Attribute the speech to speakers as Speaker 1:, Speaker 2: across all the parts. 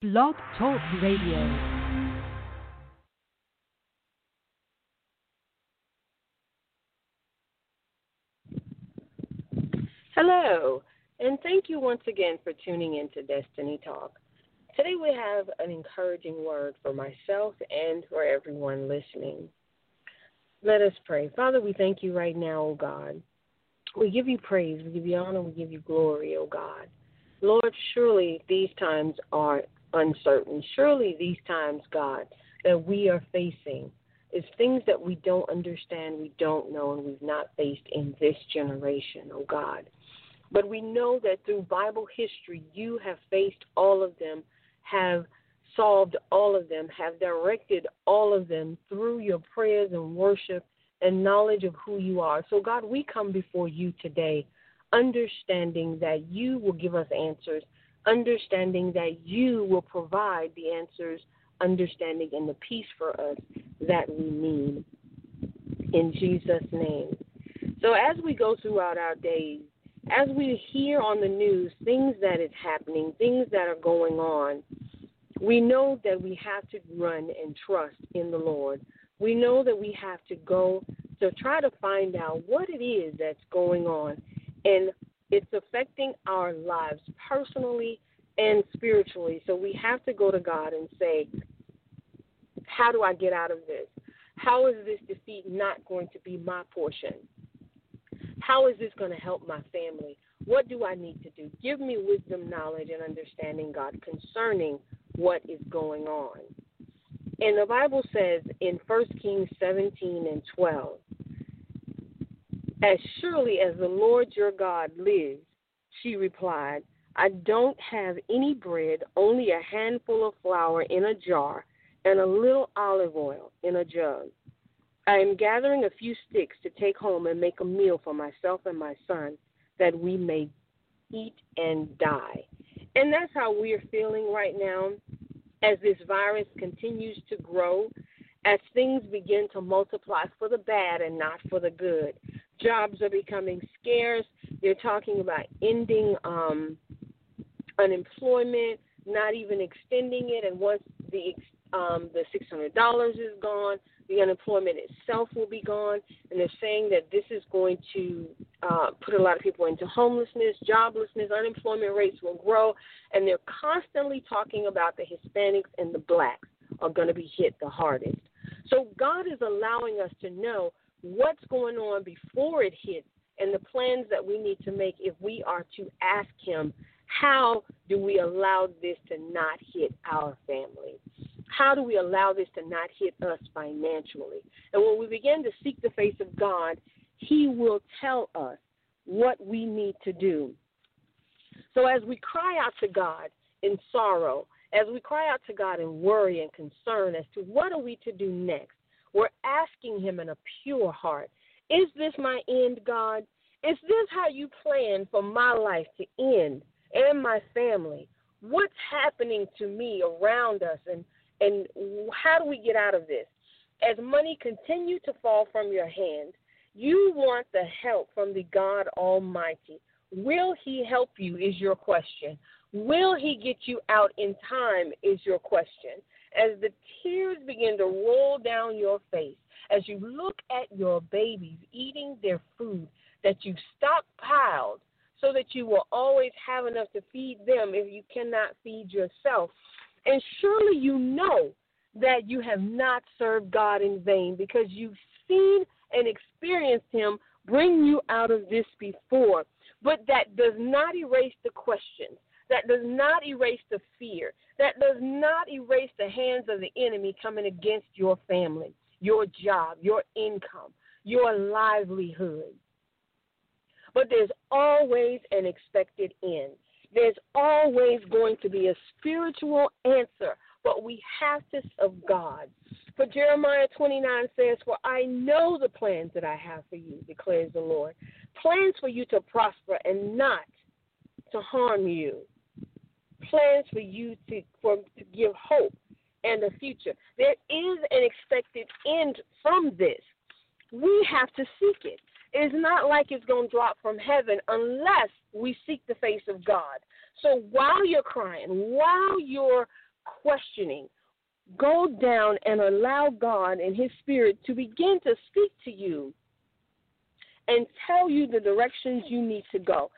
Speaker 1: Blog Talk Radio.
Speaker 2: Hello, and thank you once again for tuning in to Destiny Talk. Today we have an encouraging word for myself and for everyone listening. Let us pray. Father, we thank you right now, O God. We give you praise, we give you honor, we give you glory, O God. Lord, surely these times are uncertain. Surely these times, God, that we are facing is things that we don't understand, we don't know, and we've not faced in this generation, oh God. But we know that through Bible history, you have faced all of them, have solved all of them, have directed all of them through your prayers and worship and knowledge of who you are. So, God, we come before you today understanding that you will give us answers, understanding that you will provide the answers, understanding, and the peace for us that we need. In Jesus' name. So, as we go throughout our days, as we hear on the news things that is happening, things that are going on, we know that we have to run and trust in the Lord. We know that we have to go to try to find out what it is that's going on. And it's affecting our lives personally and spiritually. So we have to go to God and say, How do I get out of this? How is this defeat not going to be my portion? How is this going to help my family? What do I need to do? Give me wisdom, knowledge, and understanding, God, concerning what is going on. And the Bible says in 1 Kings 17 and 12, As surely as the Lord your God lives, she replied, I don't have any bread, only a handful of flour in a jar and a little olive oil in a jug. I am gathering a few sticks to take home and make a meal for myself and my son that we may eat and die. And that's how we're feeling right now as this virus continues to grow, as things begin to multiply for the bad and not for the good. Jobs are becoming scarce. They're talking about ending um, unemployment, not even extending it, and once the um, the six hundred dollars is gone, the unemployment itself will be gone, and they're saying that this is going to uh, put a lot of people into homelessness, joblessness, unemployment rates will grow, and they're constantly talking about the Hispanics and the blacks are going to be hit the hardest. So God is allowing us to know what's going on before it hits and the plans that we need to make if we are to ask Him how do we allow this to not hit our family? How do we allow this to not hit us financially? And when we begin to seek the face of God, He will tell us what we need to do. So as we cry out to God in sorrow, as we cry out to God in worry and concern as to what are we to do next, we're asking Him in a pure heart Is this my end, God? Is this how you plan for my life to end? and my family. What's happening to me around us and and how do we get out of this? As money continue to fall from your hand, you want the help from the God Almighty. Will he help you is your question. Will he get you out in time is your question. As the tears begin to roll down your face, as you look at your babies eating their food that you've stockpiled so that you will always have enough to feed them if you cannot feed yourself. And surely you know that you have not served God in vain because you've seen and experienced Him bring you out of this before. But that does not erase the questions. That does not erase the fear. That does not erase the hands of the enemy coming against your family, your job, your income, your livelihood but there's always an expected end. There's always going to be a spiritual answer, but we have to of God. For Jeremiah 29 says, For I know the plans that I have for you, declares the Lord. Plans for you to prosper and not to harm you. Plans for you to, for, to give hope and a future. There is an expected end from this. We have to seek it. It's not like it's going to drop from heaven unless we seek the face of God. So while you're crying, while you're questioning, go down and allow God and His Spirit to begin to speak to you and tell you the directions you need to go.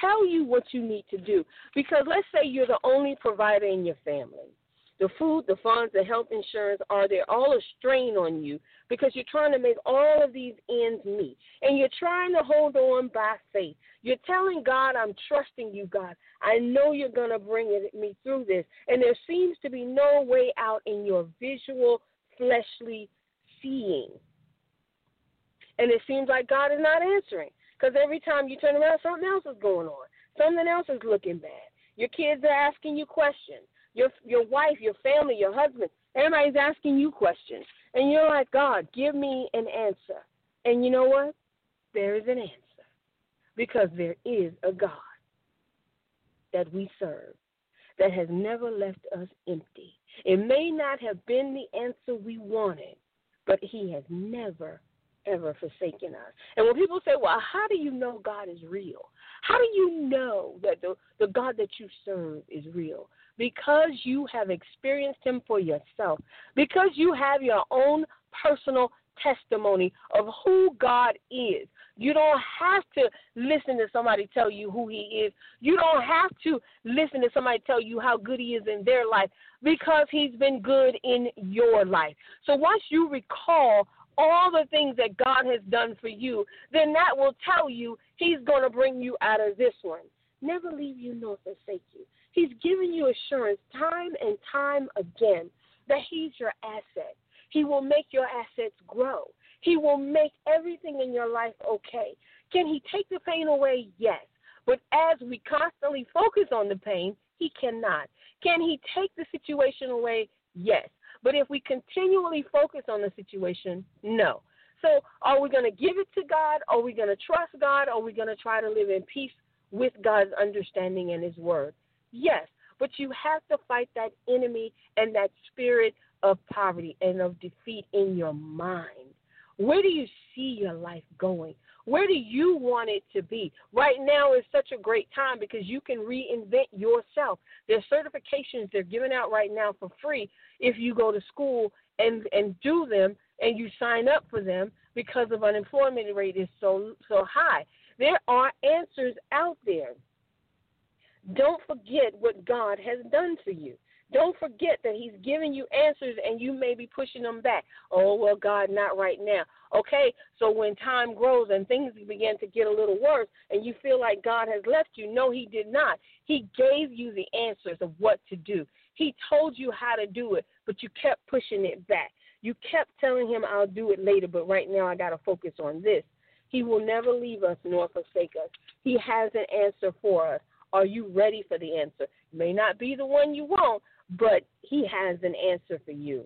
Speaker 2: Tell you what you need to do. Because let's say you're the only provider in your family the food, the funds, the health insurance are there all a strain on you because you're trying to make all of these ends meet. And you're trying to hold on by faith. You're telling God, I'm trusting you, God. I know you're going to bring it, me through this. And there seems to be no way out in your visual, fleshly seeing. And it seems like God is not answering because every time you turn around, something else is going on. Something else is looking bad. Your kids are asking you questions your your wife, your family, your husband. Everybody's asking you questions, and you're like, God, give me an answer. And you know what? There is an answer because there is a God that we serve that has never left us empty. It may not have been the answer we wanted, but He has never ever forsaken us. And when people say, Well, how do you know God is real? How do you know that the, the God that you serve is real? because you have experienced Him for yourself, because you have your own personal testimony of who God is. You don't have to listen to somebody tell you who He is. You don't have to listen to somebody tell you how good He is in their life because He's been good in your life. So once you recall all the things that God has done for you, then that will tell you He's going to bring you out of this one. Never leave you nor forsake you. He's giving you assurance time and time again that He's your asset. He will make your assets grow. He will make everything in your life okay. Can He take the pain away? Yes. But as we constantly focus on the pain, He cannot. Can He take the situation away? Yes. But if we continually focus on the situation, no. So are we going to give it to God? Are we going to trust God? Are we going to try to live in peace with God's understanding and His word? Yes, but you have to fight that enemy and that spirit of poverty and of defeat in your mind. Where do you see your life going? Where do you want it to be? Right now is such a great time because you can reinvent yourself. There's certifications they're giving out right now for free if you go to school and and do them and you sign up for them because of unemployment rate is so so high. There are answers out there. Don't forget what God has done for you. Don't forget that He's giving you answers and you may be pushing them back. Oh, well, God, not right now. Okay, so when time grows and things begin to get a little worse and you feel like God has left you, no, He did not. He gave you the answers of what to do. He told you how to do it, but you kept pushing it back. You kept telling Him, I'll do it later, but right now I got to focus on this. He will never leave us nor forsake us. He has an answer for us. Are you ready for the answer? It may not be the one you want, but He has an answer for you.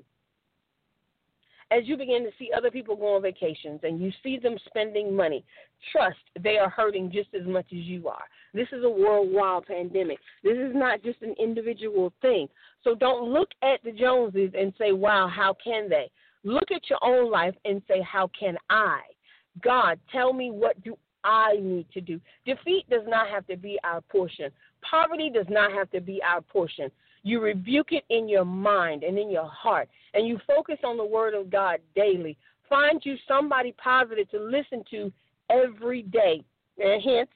Speaker 2: As you begin to see other people go on vacations and you see them spending money, trust they are hurting just as much as you are. This is a worldwide pandemic. This is not just an individual thing. So don't look at the Joneses and say, wow, how can they? Look at your own life and say, how can I? God, tell me what do I need to do. Defeat does not have to be our portion. Poverty does not have to be our portion. You rebuke it in your mind and in your heart, and you focus on the Word of God daily. Find you somebody positive to listen to every day, and hence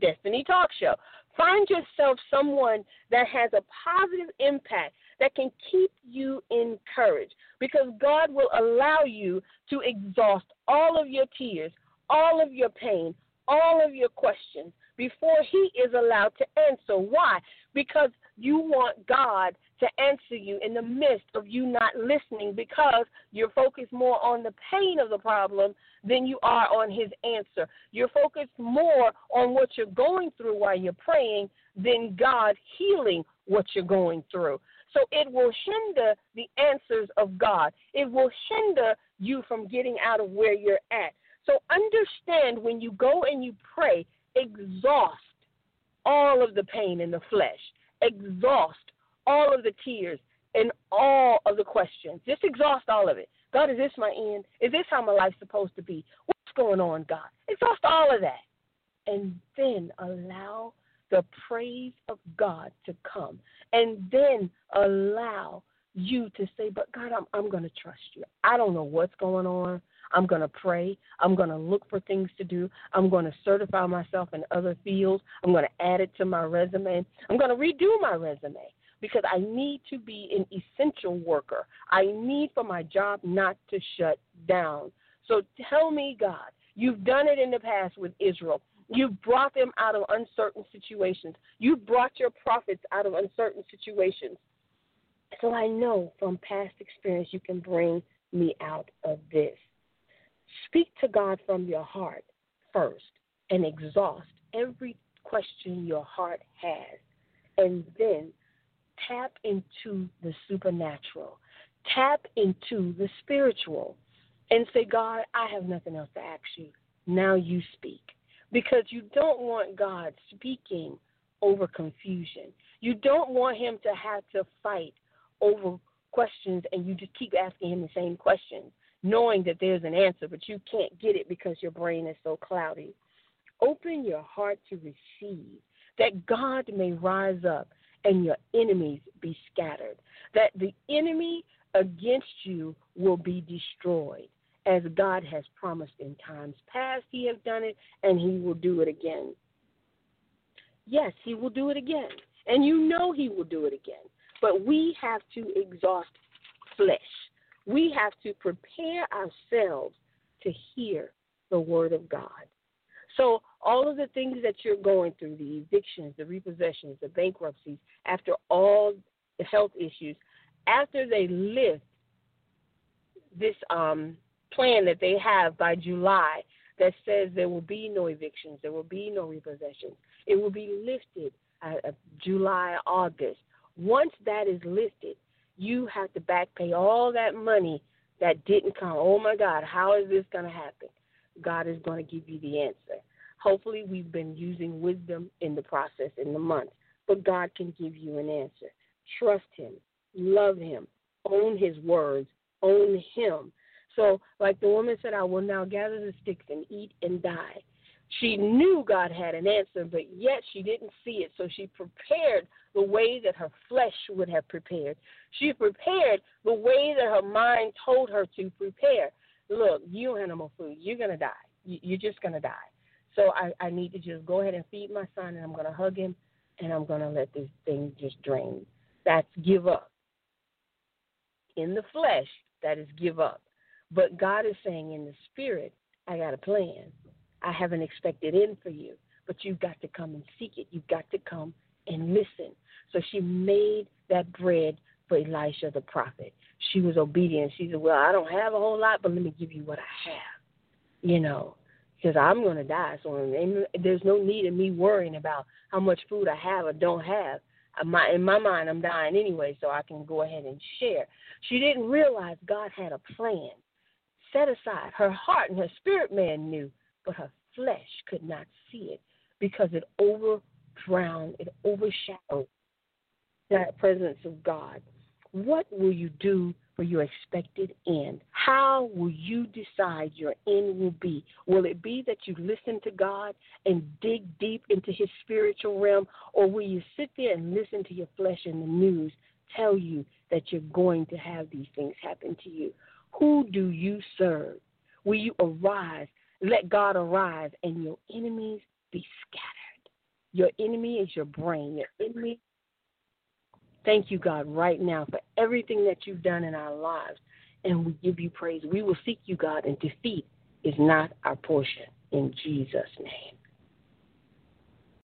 Speaker 2: Destiny Talk Show. Find yourself someone that has a positive impact that can keep you encouraged because God will allow you to exhaust all of your tears, all of your pain, all of your questions before he is allowed to answer. Why? Because you want God to answer you in the midst of you not listening because you're focused more on the pain of the problem than you are on his answer. You're focused more on what you're going through while you're praying than God healing what you're going through. So it will hinder the answers of God. It will hinder you from getting out of where you're at. So understand when you go and you pray, exhaust all of the pain in the flesh, exhaust all of the tears and all of the questions. Just exhaust all of it. God, is this my end? Is this how my life's supposed to be? What's going on, God? Exhaust all of that. And then allow the praise of God to come. And then allow you to say, But God, I'm, I'm going to trust you. I don't know what's going on. I'm going to pray. I'm going to look for things to do. I'm going to certify myself in other fields. I'm going to add it to my resume. I'm going to redo my resume because I need to be an essential worker. I need for my job not to shut down. So tell me, God, you've done it in the past with Israel. You've brought them out of uncertain situations. You've brought your prophets out of uncertain situations. So I know from past experience you can bring me out of this. Speak to God from your heart first and exhaust every question your heart has. And then tap into the supernatural, tap into the spiritual, and say, God, I have nothing else to ask you. Now you speak. Because you don't want God speaking over confusion. You don't want him to have to fight over questions and you just keep asking him the same questions knowing that there's an answer, but you can't get it because your brain is so cloudy. Open your heart to receive that God may rise up and your enemies be scattered, that the enemy against you will be destroyed. As God has promised in times past, He has done it, and He will do it again. Yes, He will do it again. And you know He will do it again. But we have to exhaust flesh. We have to prepare ourselves to hear the word of God. So, all of the things that you're going through the evictions, the repossessions, the bankruptcies, after all the health issues, after they lift this um, plan that they have by July that says there will be no evictions, there will be no repossessions, it will be lifted uh, July, August. Once that is lifted, you have to back pay all that money that didn't come. Oh my God, how is this going to happen? God is going to give you the answer. Hopefully, we've been using wisdom in the process in the month, but God can give you an answer. Trust Him, love Him, own His words, own Him. So, like the woman said, I will now gather the sticks and eat and die. She knew God had an answer, but yet she didn't see it. So she prepared the way that her flesh would have prepared. She prepared the way that her mind told her to prepare. Look, you animal food, you're going to die. You're just going to die. So I, I need to just go ahead and feed my son, and I'm going to hug him, and I'm going to let this thing just drain. That's give up. In the flesh, that is give up. But God is saying in the spirit, I got a plan. I haven't expected in for you, but you've got to come and seek it. You've got to come and listen. So she made that bread for Elisha the prophet. She was obedient. She said, Well, I don't have a whole lot, but let me give you what I have, you know, because I'm going to die. So there's no need of me worrying about how much food I have or don't have. My, in my mind, I'm dying anyway, so I can go ahead and share. She didn't realize God had a plan set aside. Her heart and her spirit man knew, but her flesh could not see it because it overdrowned, it overshadowed that presence of God. What will you do for your expected end? How will you decide your end will be? Will it be that you listen to God and dig deep into his spiritual realm, or will you sit there and listen to your flesh and the news tell you that you're going to have these things happen to you? Who do you serve? Will you arise let God arise and your enemies be scattered. Your enemy is your brain. Your enemy. Thank you, God, right now for everything that you've done in our lives. And we give you praise. We will seek you, God, and defeat is not our portion. In Jesus' name.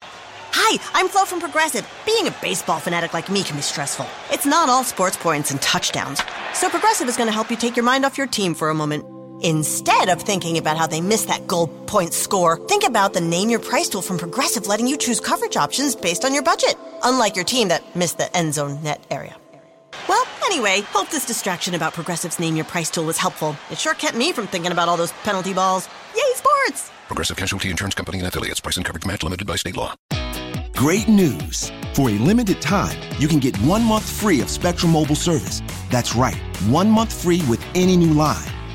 Speaker 3: Hi, I'm Flo from Progressive. Being a baseball fanatic like me can be stressful. It's not all sports points and touchdowns. So Progressive is going to help you take your mind off your team for a moment. Instead of thinking about how they missed that goal point score, think about the Name Your Price tool from Progressive letting you choose coverage options based on your budget, unlike your team that missed the end zone net area. Well, anyway, hope this distraction about Progressive's Name Your Price tool was helpful. It sure kept me from thinking about all those penalty balls. Yay, sports!
Speaker 4: Progressive Casualty Insurance Company and affiliates. Price and coverage match limited by state law.
Speaker 5: Great news! For a limited time, you can get one month free of Spectrum Mobile service. That's right, one month free with any new line.